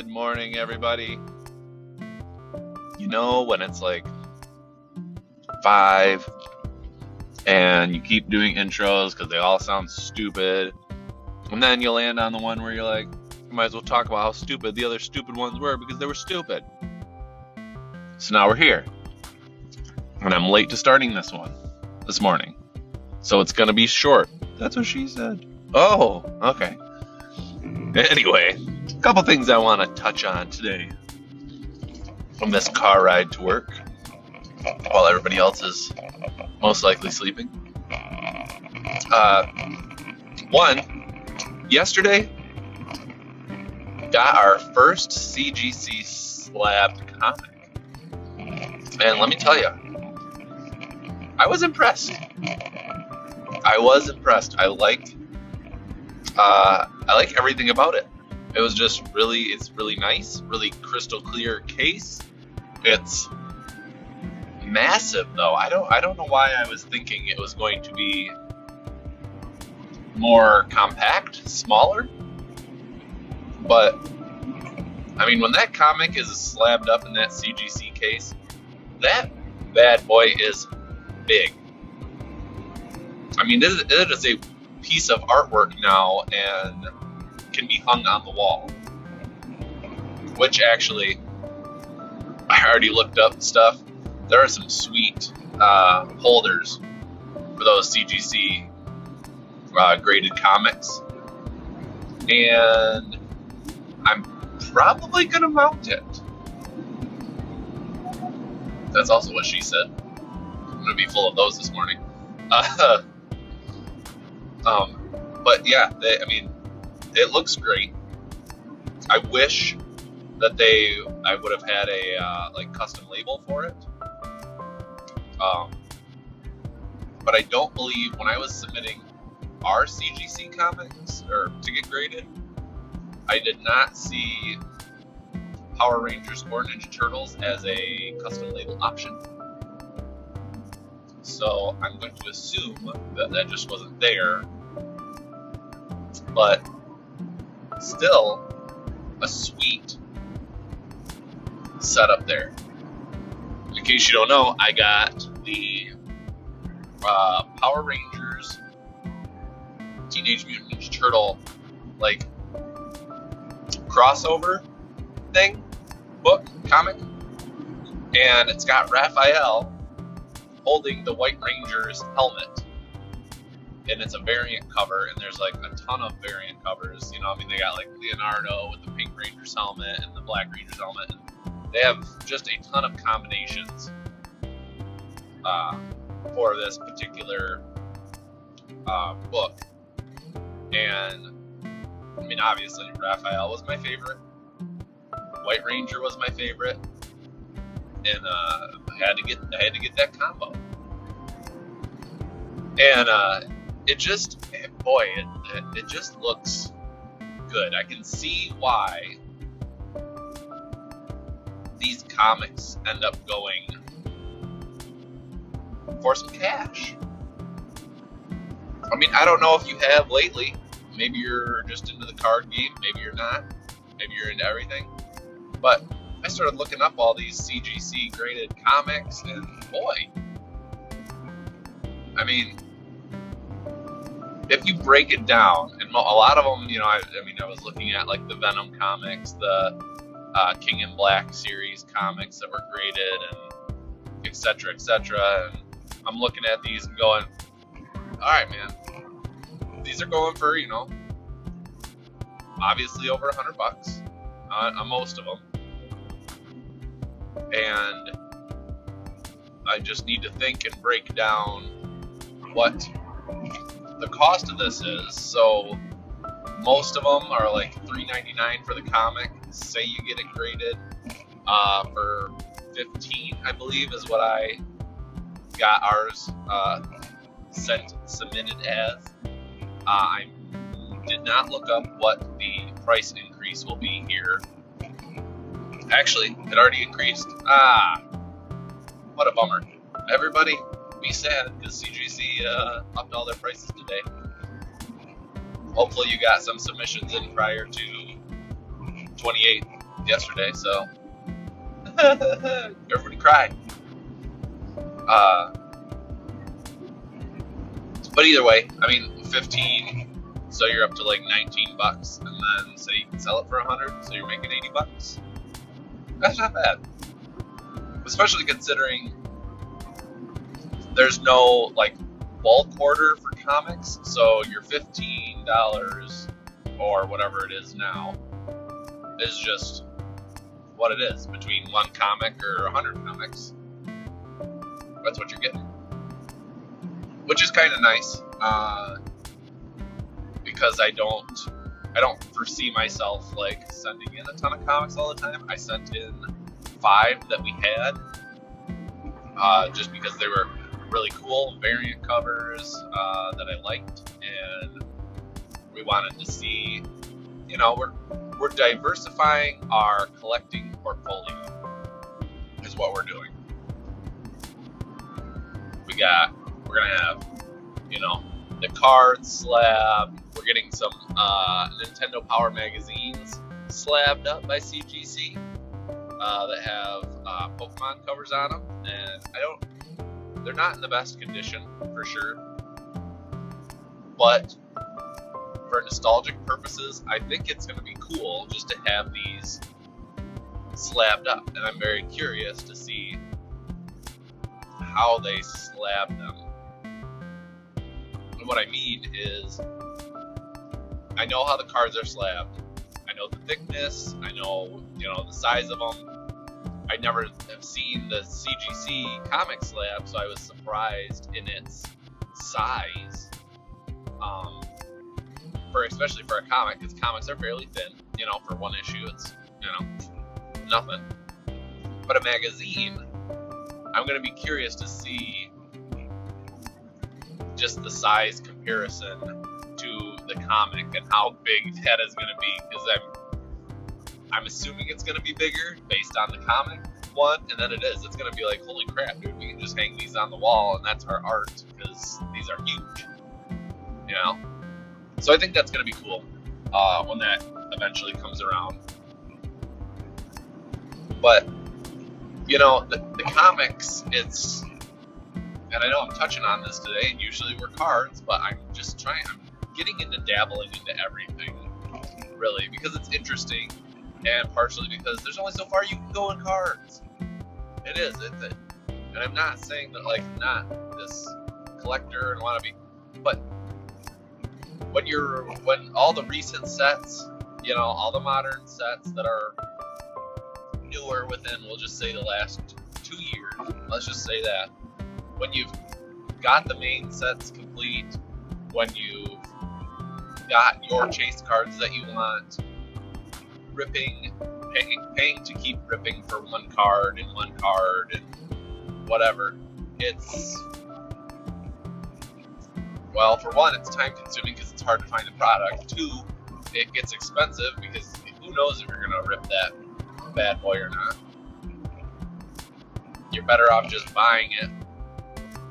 Good morning, everybody. You know, when it's like five and you keep doing intros because they all sound stupid, and then you land on the one where you're like, you might as well talk about how stupid the other stupid ones were because they were stupid. So now we're here. And I'm late to starting this one this morning. So it's going to be short. That's what she said. Oh, okay. Anyway, couple things I want to touch on today from this car ride to work while everybody else is most likely sleeping. Uh, one, yesterday got our first CGC slabbed comic. And let me tell you, I was impressed. I was impressed. I liked uh, I like everything about it. It was just really, it's really nice, really crystal clear case. It's massive though. I don't, I don't know why I was thinking it was going to be more compact, smaller. But I mean, when that comic is slabbed up in that CGC case, that bad boy is big. I mean, it is, a piece of artwork now and can be hung on the wall. Which actually, I already looked up stuff. There are some sweet uh, holders for those CGC uh, graded comics, and I'm probably gonna mount it. That's also what she said. I'm gonna be full of those this morning. Uh, um, but yeah, they, I mean, it looks great. I wish that they, I would have had a uh, like custom label for it. Um, but I don't believe when I was submitting our CGC comics or to get graded, I did not see Power Rangers or Ninja Turtles as a custom label option. So I'm going to assume that that just wasn't there. But still, a sweet setup there. In case you don't know, I got the uh, Power Rangers Teenage Mutant Ninja Turtle like crossover thing, book, comic, and it's got Raphael holding the White Ranger's helmet. And it's a variant cover, and there's like a ton of variant covers. You know, I mean, they got like Leonardo with the Pink Ranger's helmet and the Black Ranger's helmet. And they have just a ton of combinations uh, for this particular uh, book. And I mean, obviously, Raphael was my favorite. White Ranger was my favorite, and uh, I had to get I had to get that combo. And uh, it just, boy, it, it, just looks good. I can see why these comics end up going for some cash. I mean, I don't know if you have lately. Maybe you're just into the card game. Maybe you're not. Maybe you're into everything. But I started looking up all these CGC graded comics, and boy, I mean, if you break it down, and a lot of them, you know, I, I mean, I was looking at like the Venom comics, the uh, King in Black series comics that were graded, and etc. etc. And I'm looking at these and going, all right, man, these are going for you know, obviously over a hundred bucks on, on most of them, and I just need to think and break down what the cost of this is. So most of them are like $3.99 for the comic. Say you get it graded uh, for 15, I believe, is what I got ours uh, sent submitted as. Uh, I did not look up what the price increase will be here. Actually, it already increased. Ah, what a bummer. Everybody, be sad because CGC uh, upped all their prices today. Hopefully, you got some submissions in prior to 28. yesterday, so everybody cry. Uh, but either way, I mean, 15, so you're up to like 19 bucks, and then say you can sell it for 100, so you're making 80 bucks. That's not bad, especially considering there's no like bulk order for comics, so your fifteen dollars or whatever it is now is just what it is between one comic or a hundred comics. That's what you're getting, which is kind of nice uh, because I don't I don't foresee myself like sending in a ton of comics all the time. I sent in five that we had uh, just because they were really cool variant covers uh, that I liked, and we wanted to see, you know, we're we're diversifying our collecting portfolio, is what we're doing. We got, we're gonna have, you know, the card slab. We're getting some uh, Nintendo Power magazines slabbed up by CGC uh, that have uh, Pokemon covers on them, and I don't they're not in the best condition for sure. But for nostalgic purposes, I think it's going to be cool just to have these slabbed up. And I'm very curious to see how they slab them. And what I mean is, I know how the cards are slabbed. I know the thickness. I know, you know, the size of them. I never have seen the CGC comic slab, so I was surprised in its size. Um, for especially for a comic, because comics are fairly thin. You know, for one issue, it's you know nothing. But a magazine, I'm gonna be curious to see just the size comparison to the comic and how big that is gonna be, because I'm I'm assuming it's going to be bigger based on the comic one, and then it is. It's going to be like, holy crap, dude, we can just hang these on the wall, and that's our art because these are huge. You know? So I think that's going to be cool uh, when that eventually comes around. But, you know, the, the comics, it's. And I know I'm touching on this today, and usually we're cards, but I'm just trying, I'm getting into dabbling into everything, really, because it's interesting and partially because there's only so far you can go in cards. It is, it's it. And I'm not saying that like not this collector and wannabe, but when you're when all the recent sets, you know, all the modern sets that are newer within, we'll just say the last two years. Let's just say that when you've got the main sets complete, when you've got your chase cards that you want, ripping, paying, paying to keep ripping for one card and one card and whatever. It's well, for one, it's time consuming because it's hard to find the product. Two, it gets expensive because who knows if you're gonna rip that bad boy or not. You're better off just buying it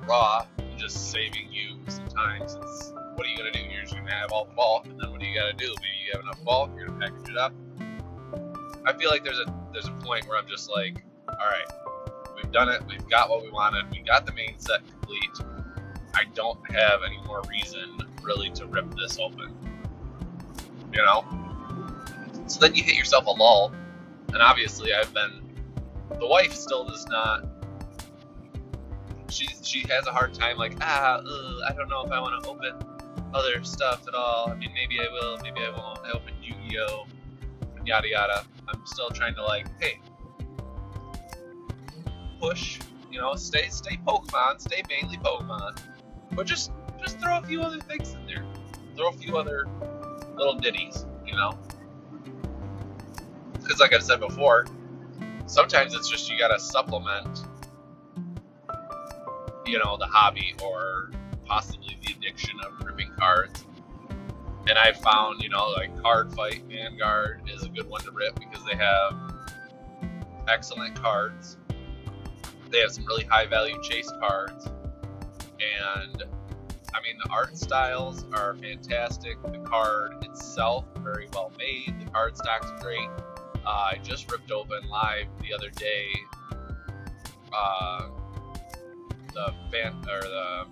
raw and just saving you some time. Since what are you gonna do? You're just gonna have all the bulk, and then what do you gotta do? Maybe you have enough bulk, you're gonna package it up, I feel like there's a there's a point where I'm just like, all right, we've done it, we've got what we wanted, we got the main set complete. I don't have any more reason really to rip this open. You know? So then you hit yourself a lull, and obviously I've been. The wife still does not. She she has a hard time like ah ugh, I don't know if I want to open other stuff at all. I mean maybe I will, maybe I won't. I opened Yu-Gi-Oh, yada yada. I'm still trying to like, hey, push, you know, stay stay Pokemon, stay mainly Pokemon, but just just throw a few other things in there, throw a few other little ditties, you know, because like I said before, sometimes it's just you gotta supplement, you know, the hobby or possibly the addiction of ripping cards and I found, you know, like Cardfight Vanguard is a good one to rip because they have excellent cards. They have some really high value chase cards. And I mean, the art styles are fantastic. The card itself, very well made. The card stock's great. Uh, I just ripped open live the other day uh, the fan or the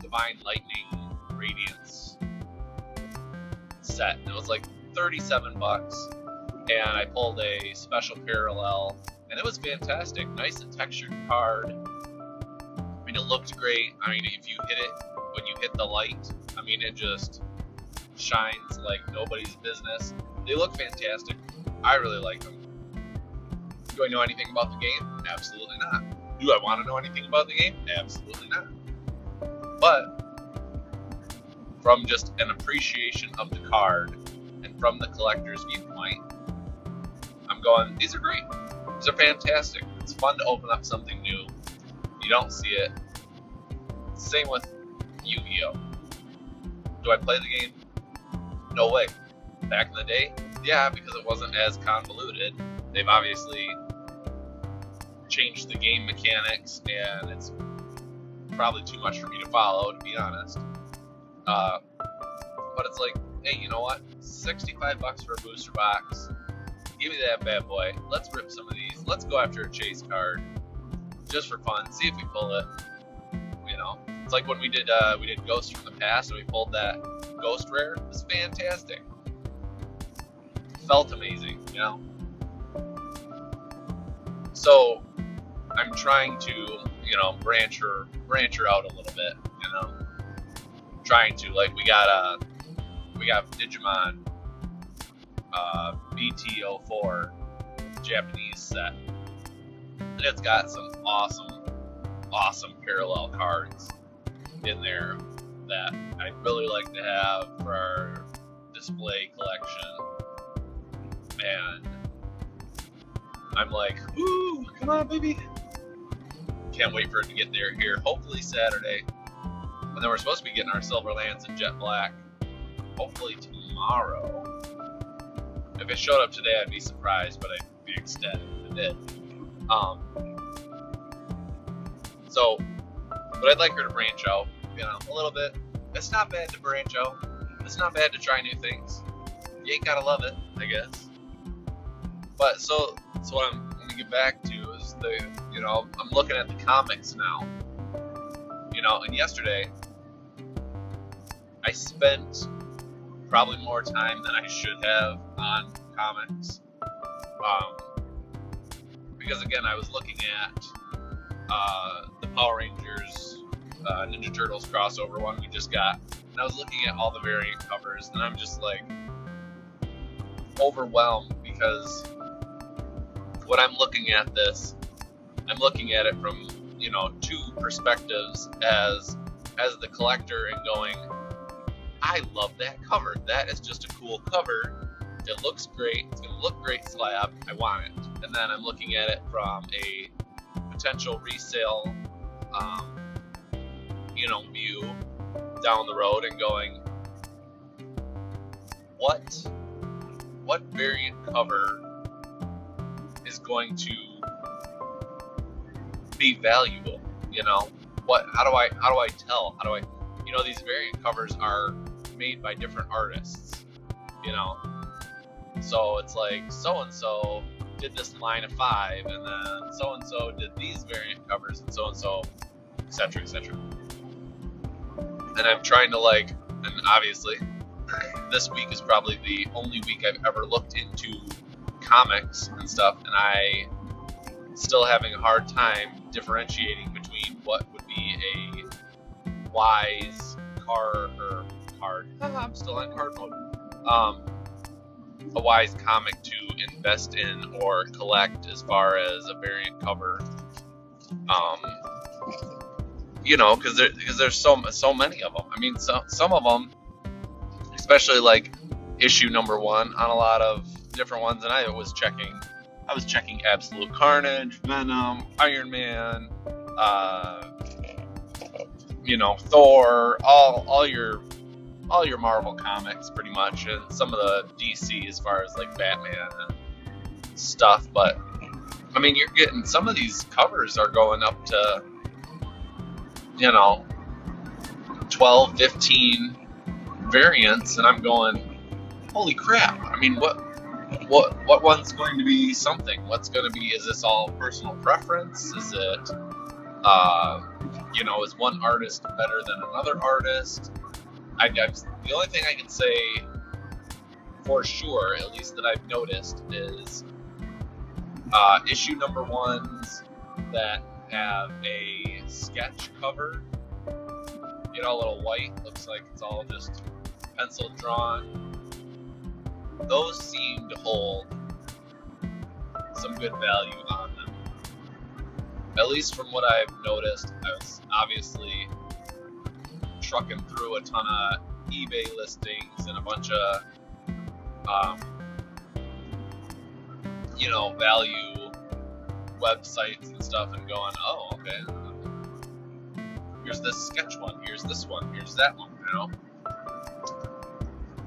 Divine Lightning Radiance set. And it was like 37 bucks, and I pulled a special parallel, and it was fantastic. Nice and textured card. I mean, it looked great. I mean, if you hit it when you hit the light, I mean, it just shines like nobody's business. They look fantastic. I really like them. Do I know anything about the game? Absolutely not. Do I want to know anything about the game? Absolutely not. But from just an appreciation of the card and from the collector's viewpoint, I'm going, these are great. These are fantastic. It's fun to open up something new. You don't see it. Same with Yu Gi Oh! Do I play the game? No way. Back in the day, yeah, because it wasn't as convoluted. They've obviously changed the game mechanics, and it's probably too much for me to follow, to be honest. Uh, but it's like, hey, you know what? 65 bucks for a booster box. Give me that bad boy. Let's rip some of these. Let's go after a chase card, just for fun. See if we pull it. You know, it's like when we did uh, we did Ghost from the Past, and we pulled that Ghost Rare. It was fantastic. Felt amazing, you know. So I'm trying to, you know, branch her branch her out a little bit, you know. Trying to like we got a we got Digimon uh, BT04 Japanese set, and it's got some awesome, awesome parallel cards in there that I'd really like to have for our display collection. And I'm like, ooh, come on, baby. Can't wait for it to get there here. Hopefully Saturday. And then we're supposed to be getting our Silver Lance in Jet Black. Hopefully tomorrow. If it showed up today, I'd be surprised, but I'd be ecstatic if it did. Um, so, but I'd like her to branch out, you know, a little bit. It's not bad to branch out. It's not bad to try new things. You ain't gotta love it, I guess. But so, so what I'm gonna get back to is the, you know, I'm looking at the comics now. You know, and yesterday I spent probably more time than I should have on comics. Um, because again, I was looking at uh, the Power Rangers uh, Ninja Turtles crossover one we just got, and I was looking at all the variant covers, and I'm just like overwhelmed because when I'm looking at this, I'm looking at it from you know two perspectives as as the collector and going, I love that cover. That is just a cool cover. It looks great. It's gonna look great slab. I want it. And then I'm looking at it from a potential resale, um, you know, view down the road and going, what, what variant cover is going to be valuable? You know, what? How do I, how do I tell? How do I, you know, these variant covers are made by different artists, you know. So it's like so and so did this line of five, and then so and so did these variant covers, and so and so, etc., etc. And I'm trying to like, and obviously, this week is probably the only week I've ever looked into comics and stuff, and I still having a hard time differentiating between what would be a wise car or card. I'm still on card mode. Um, a wise comic to invest in or collect as far as a variant cover. Um, you know, because there, because there's so so many of them. I mean, so, some of them, especially like issue number one on a lot of different ones, and I was checking. I was checking Absolute Carnage, Venom, Iron Man, uh, you know, Thor, all all your all your Marvel comics pretty much, and some of the DC as far as like Batman and stuff. But I mean, you're getting some of these covers are going up to you know 12, 15 variants, and I'm going, holy crap! I mean, what what what one's going to be something? What's going to be? Is this all personal preference? Is it, uh, you know, is one artist better than another artist? I, I the only thing I can say for sure, at least that I've noticed, is uh, issue number ones that have a sketch cover. You know, a little white, looks like it's all just pencil drawn those seem to hold some good value on them. At least from what I've noticed, I was obviously trucking through a ton of eBay listings and a bunch of, um, you know, value websites and stuff and going, oh, okay, here's this sketch one, here's this one, here's that one, you know?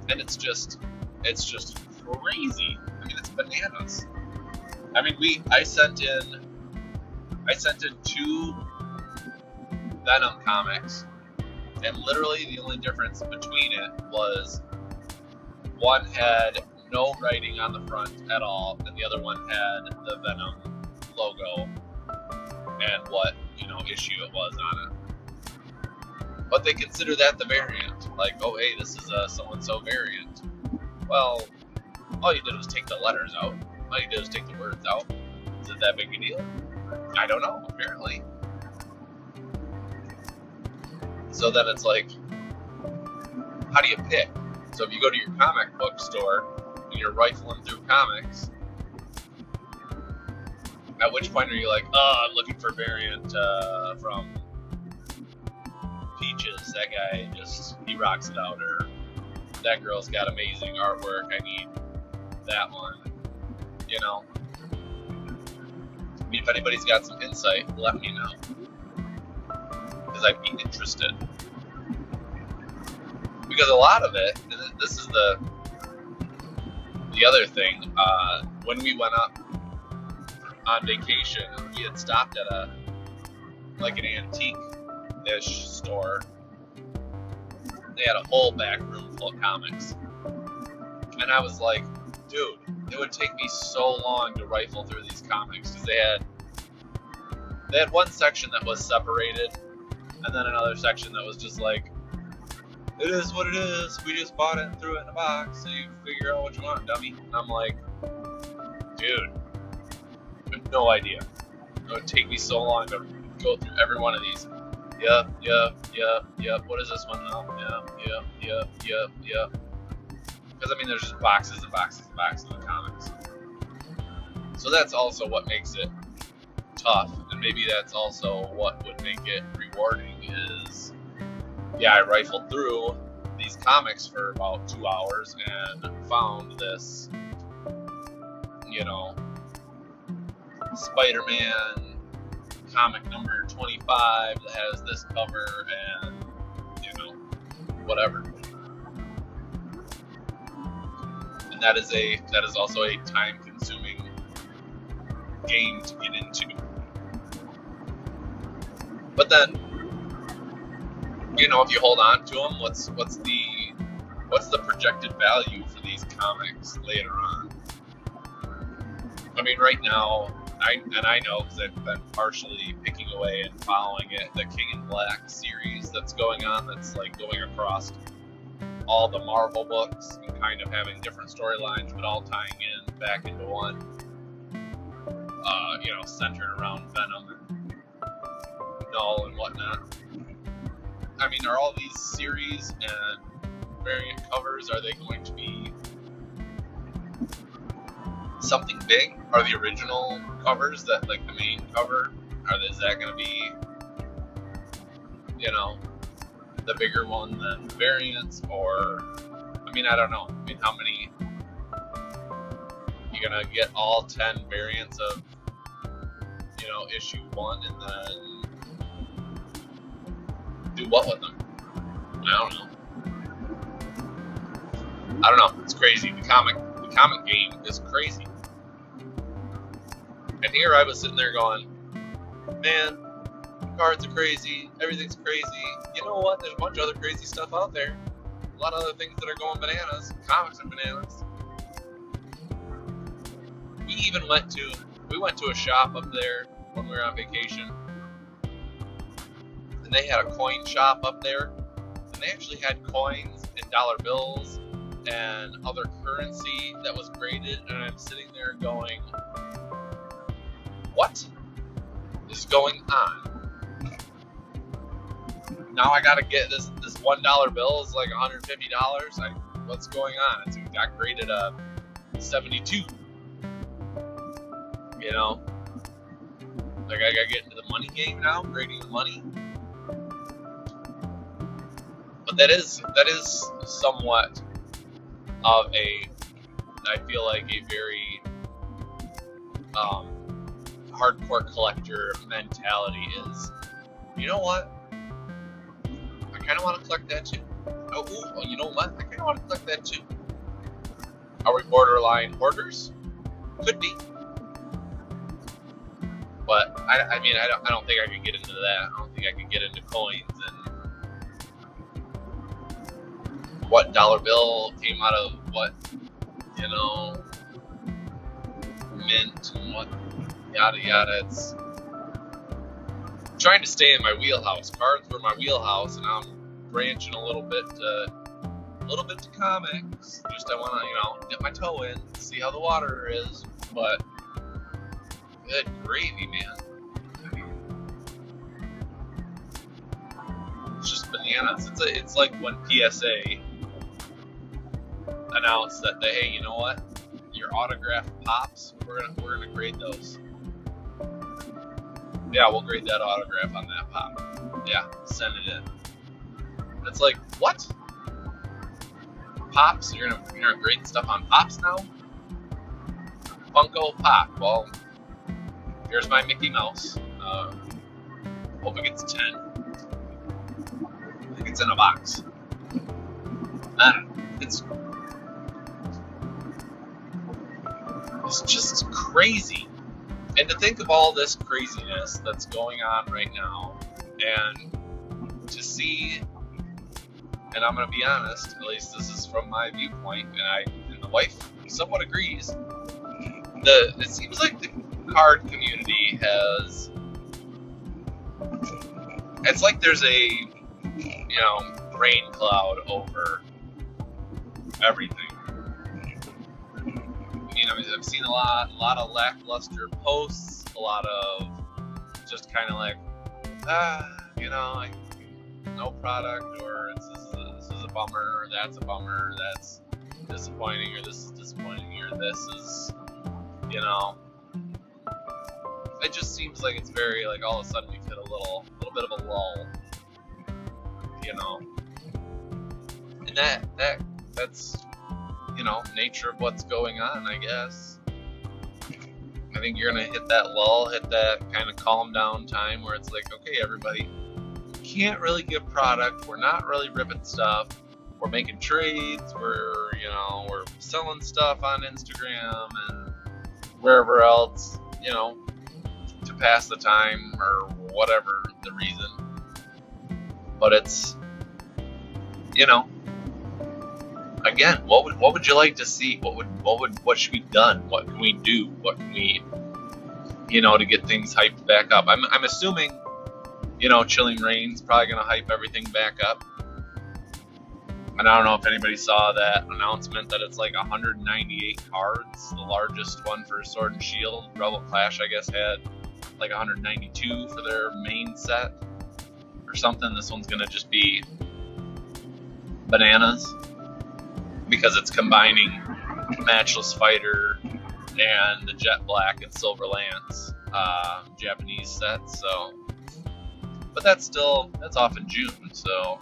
And it's just, it's just crazy. I mean, it's bananas. I mean, we I sent in I sent in two Venom comics, and literally the only difference between it was one had no writing on the front at all, and the other one had the Venom logo and what you know issue it was on it. But they consider that the variant, like, oh hey, this is a so and so variant. Well, all you did was take the letters out. All you did was take the words out. Is it that big a deal? I don't know, apparently. So then it's like, how do you pick? So if you go to your comic book store and you're rifling through comics, at which point are you like, oh, I'm looking for variant uh, from Peaches. That guy just, he rocks it out. Or that girl's got amazing artwork. I need that one. You know, I mean, if anybody's got some insight, let me know because I'd be interested. Because a lot of it, this is the the other thing. Uh, when we went up on vacation, we had stopped at a like an antique-ish store. They had a whole back room full of comics, and I was like, dude, it would take me so long to rifle through these comics because they had they had one section that was separated, and then another section that was just like, it is what it is. We just bought it and threw it in a box, so you figure out what you want, dummy. And I'm like, dude, I have no idea. It would take me so long to go through every one of these. Yep, yep, yep, yep. What is this one now? Yep, yep, yep, yep, yep. Because I mean, there's just boxes and boxes and boxes of comics. So that's also what makes it tough, maybe that's also what would make it rewarding. Is yeah, I rifled through these comics for about two hours and found this, you know, Spider-Man comic number 25 that has this cover and you know whatever And that is a that is also a time consuming game to get into. But then, you know, if you hold on to them, what's what's the what's the projected value for these comics later on? I mean, right now, I and I know because I've been partially picking away and following it, the King in Black series that's going on, that's like going across all the Marvel books and kind of having different storylines, but all tying in back into one. Uh, you know, centered around Venom Knull and whatnot. I mean, are all these series and variant covers are they going to be something big? Are the original covers that like the main cover? Are is that going to be you know the bigger one than the variants, or I mean, I don't know. I mean, how many? You're gonna get all ten variants of, you know, issue one, and then do what with them? I don't know. I don't know. It's crazy. The comic, the comic game is crazy. And here I was sitting there going, man, cards are crazy, everything's crazy. You know what? There's a bunch of other crazy stuff out there. A lot of other things that are going bananas. Comics are bananas. we even went to we went to a shop up there when we were on vacation, and they had a coin shop up there, and they actually had coins and dollar bills and other currency that was graded, and I'm sitting there going, "What is going on?" Now I gotta get this this one dollar bill is like 150 dollars. What's going on? It's got graded a 72. You know, like I gotta get into the money game now, grading the money. But that is that is somewhat of a I feel like a very um, hardcore collector mentality is you know what? I kind of want to collect that too. Oh ooh, you know what? I kind of want to collect that too. Are we borderline hoarders? Could be. But I, I mean I don't, I don't think I could get into that. I don't think I could get into coins and what dollar bill came out of what, you know, mint and what, yada yada. It's trying to stay in my wheelhouse. Cards were my wheelhouse, and I'm branching a little bit, to, a little bit to comics. Just I want to, you know, dip my toe in, see how the water is. But good gravy, man. It's just bananas. It's a, it's like when PSA announce that they, hey, you know what? Your autograph pops. We're gonna we're gonna grade those. Yeah, we'll grade that autograph on that pop. Yeah, send it in. It's like what? Pops? You're gonna you're gonna grade stuff on pops now? Funko Pop. Well, here's my Mickey Mouse. Uh, hope it gets ten. I think it's in a box. I don't It's just crazy. And to think of all this craziness that's going on right now, and to see, and I'm going to be honest, at least this is from my viewpoint, and I and the wife somewhat agrees. The it seems like the card community has. It's like there's a, you know, rain cloud over everything know, I've seen a lot, a lot of lackluster posts, a lot of just kind of like, ah, you know, like no product, or this, is a, this is a bummer, or that's a bummer, that's disappointing, or this is disappointing, or this is, you know, it just seems like it's very like all of a sudden we've hit a little, little bit of a lull, you know, and that that that's you know, nature of what's going on, I guess. I think you're gonna hit that lull, hit that kind of calm down time where it's like, okay, everybody, can't really give product. We're not really ripping stuff. We're making trades. We're, you know, we're selling stuff on Instagram and wherever else, you know, to pass the time or whatever the reason. But it's, you know, again, what would what would you like to see? What would what would what should be done? What can we do? What can we, you know, to get things hyped back up? I'm I'm assuming, you know, Chilling Reign's probably gonna hype everything back up. And I don't know if anybody saw that announcement that it's like 198 cards, the largest one for Sword and Shield. Rebel Clash, I guess, had like 192 for their main set or something. This one's gonna just be bananas because it's combining Matchless Fighter and the Jet Black and Silver Lance uh, Japanese set. So, but that's still that's off in June, so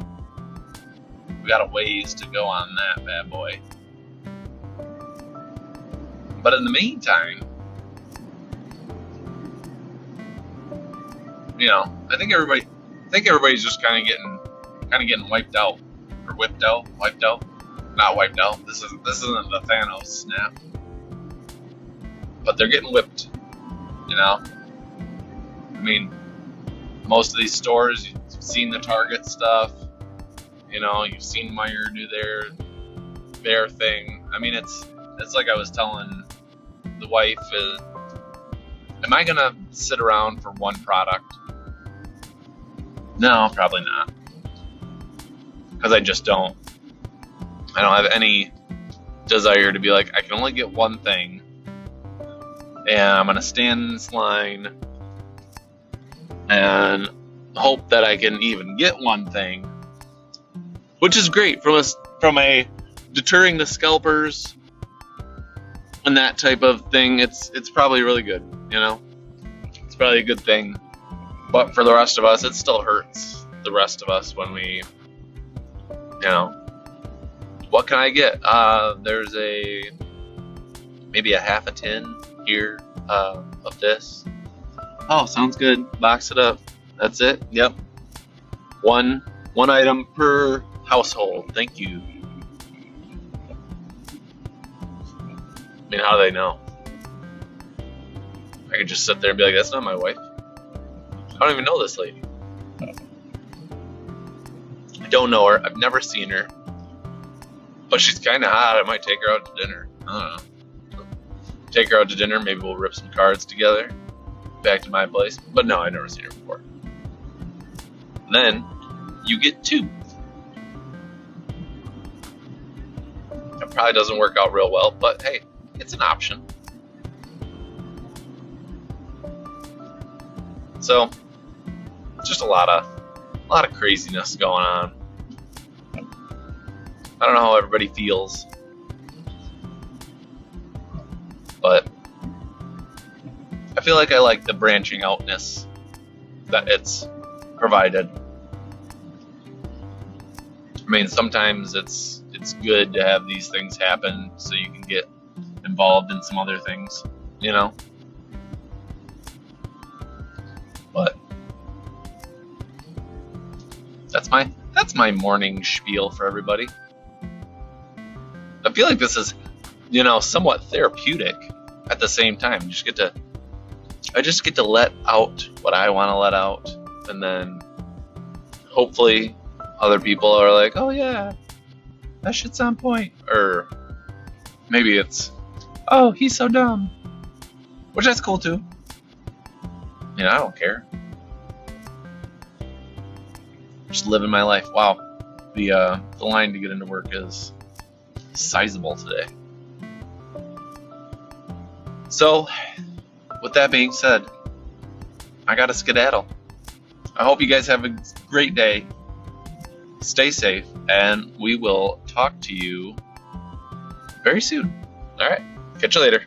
we got a ways to go on that bad boy. But in the meantime, you know, I think everybody, I think everybody's just kind of getting, kind of getting wiped out or whipped out, wiped out not wiped out. This isn't this isn't the Thanos snap, but they're getting whipped. You know, I mean, most of these stores you've seen the Target stuff. You know, you've seen Meijer do their their thing. I mean, it's it's like I was telling the wife is. Am I gonna sit around for one product? No, probably not. Because I just don't. I don't have any desire to be like, I can only get one thing. And I'm going to stand in this line and hope that I can even get one thing. Which is great from a, from a deterring the scalpers and that type of thing. It's it's probably really good, you know. It's probably a good thing. But for the rest of us, it still hurts the rest of us when we, you know, what can I get? Uh, there's a maybe a half a tin here uh, of this. Oh, sounds good. Box it up. That's it. Yep. One one item per household. Thank you. I mean, how do they know? I could just sit there and be like, "That's not my wife." I don't even know this lady. I don't know her. I've never seen her. But she's kind of hot. I might take her out to dinner. I don't know. Take her out to dinner. Maybe we'll rip some cards together. Back to my place. But no, I've never seen her before. then you get two. It probably doesn't work out real well, but hey, it's an option. So, just a lot of a lot of craziness going on. I don't know how everybody feels, but I feel like I like the branching outness that it's provided. I mean, sometimes it's it's good to have these things happen so you can get involved in some other things, you know. But that's my that's my morning spiel for everybody. I feel like this is, you know, somewhat therapeutic at the same time. You just get to I just get to let out what I want to let out and then hopefully other people are like, "Oh yeah, that shit's on point." Or maybe it's, "Oh, he's so dumb." Which that's cool too. You know, I don't care. Just living my life. Wow. The uh the line to get into work is sizable today. So, with that being said, I got to skedaddle. I hope you guys have a great day. Stay safe, and we will talk to you very soon. All right. Catch you later.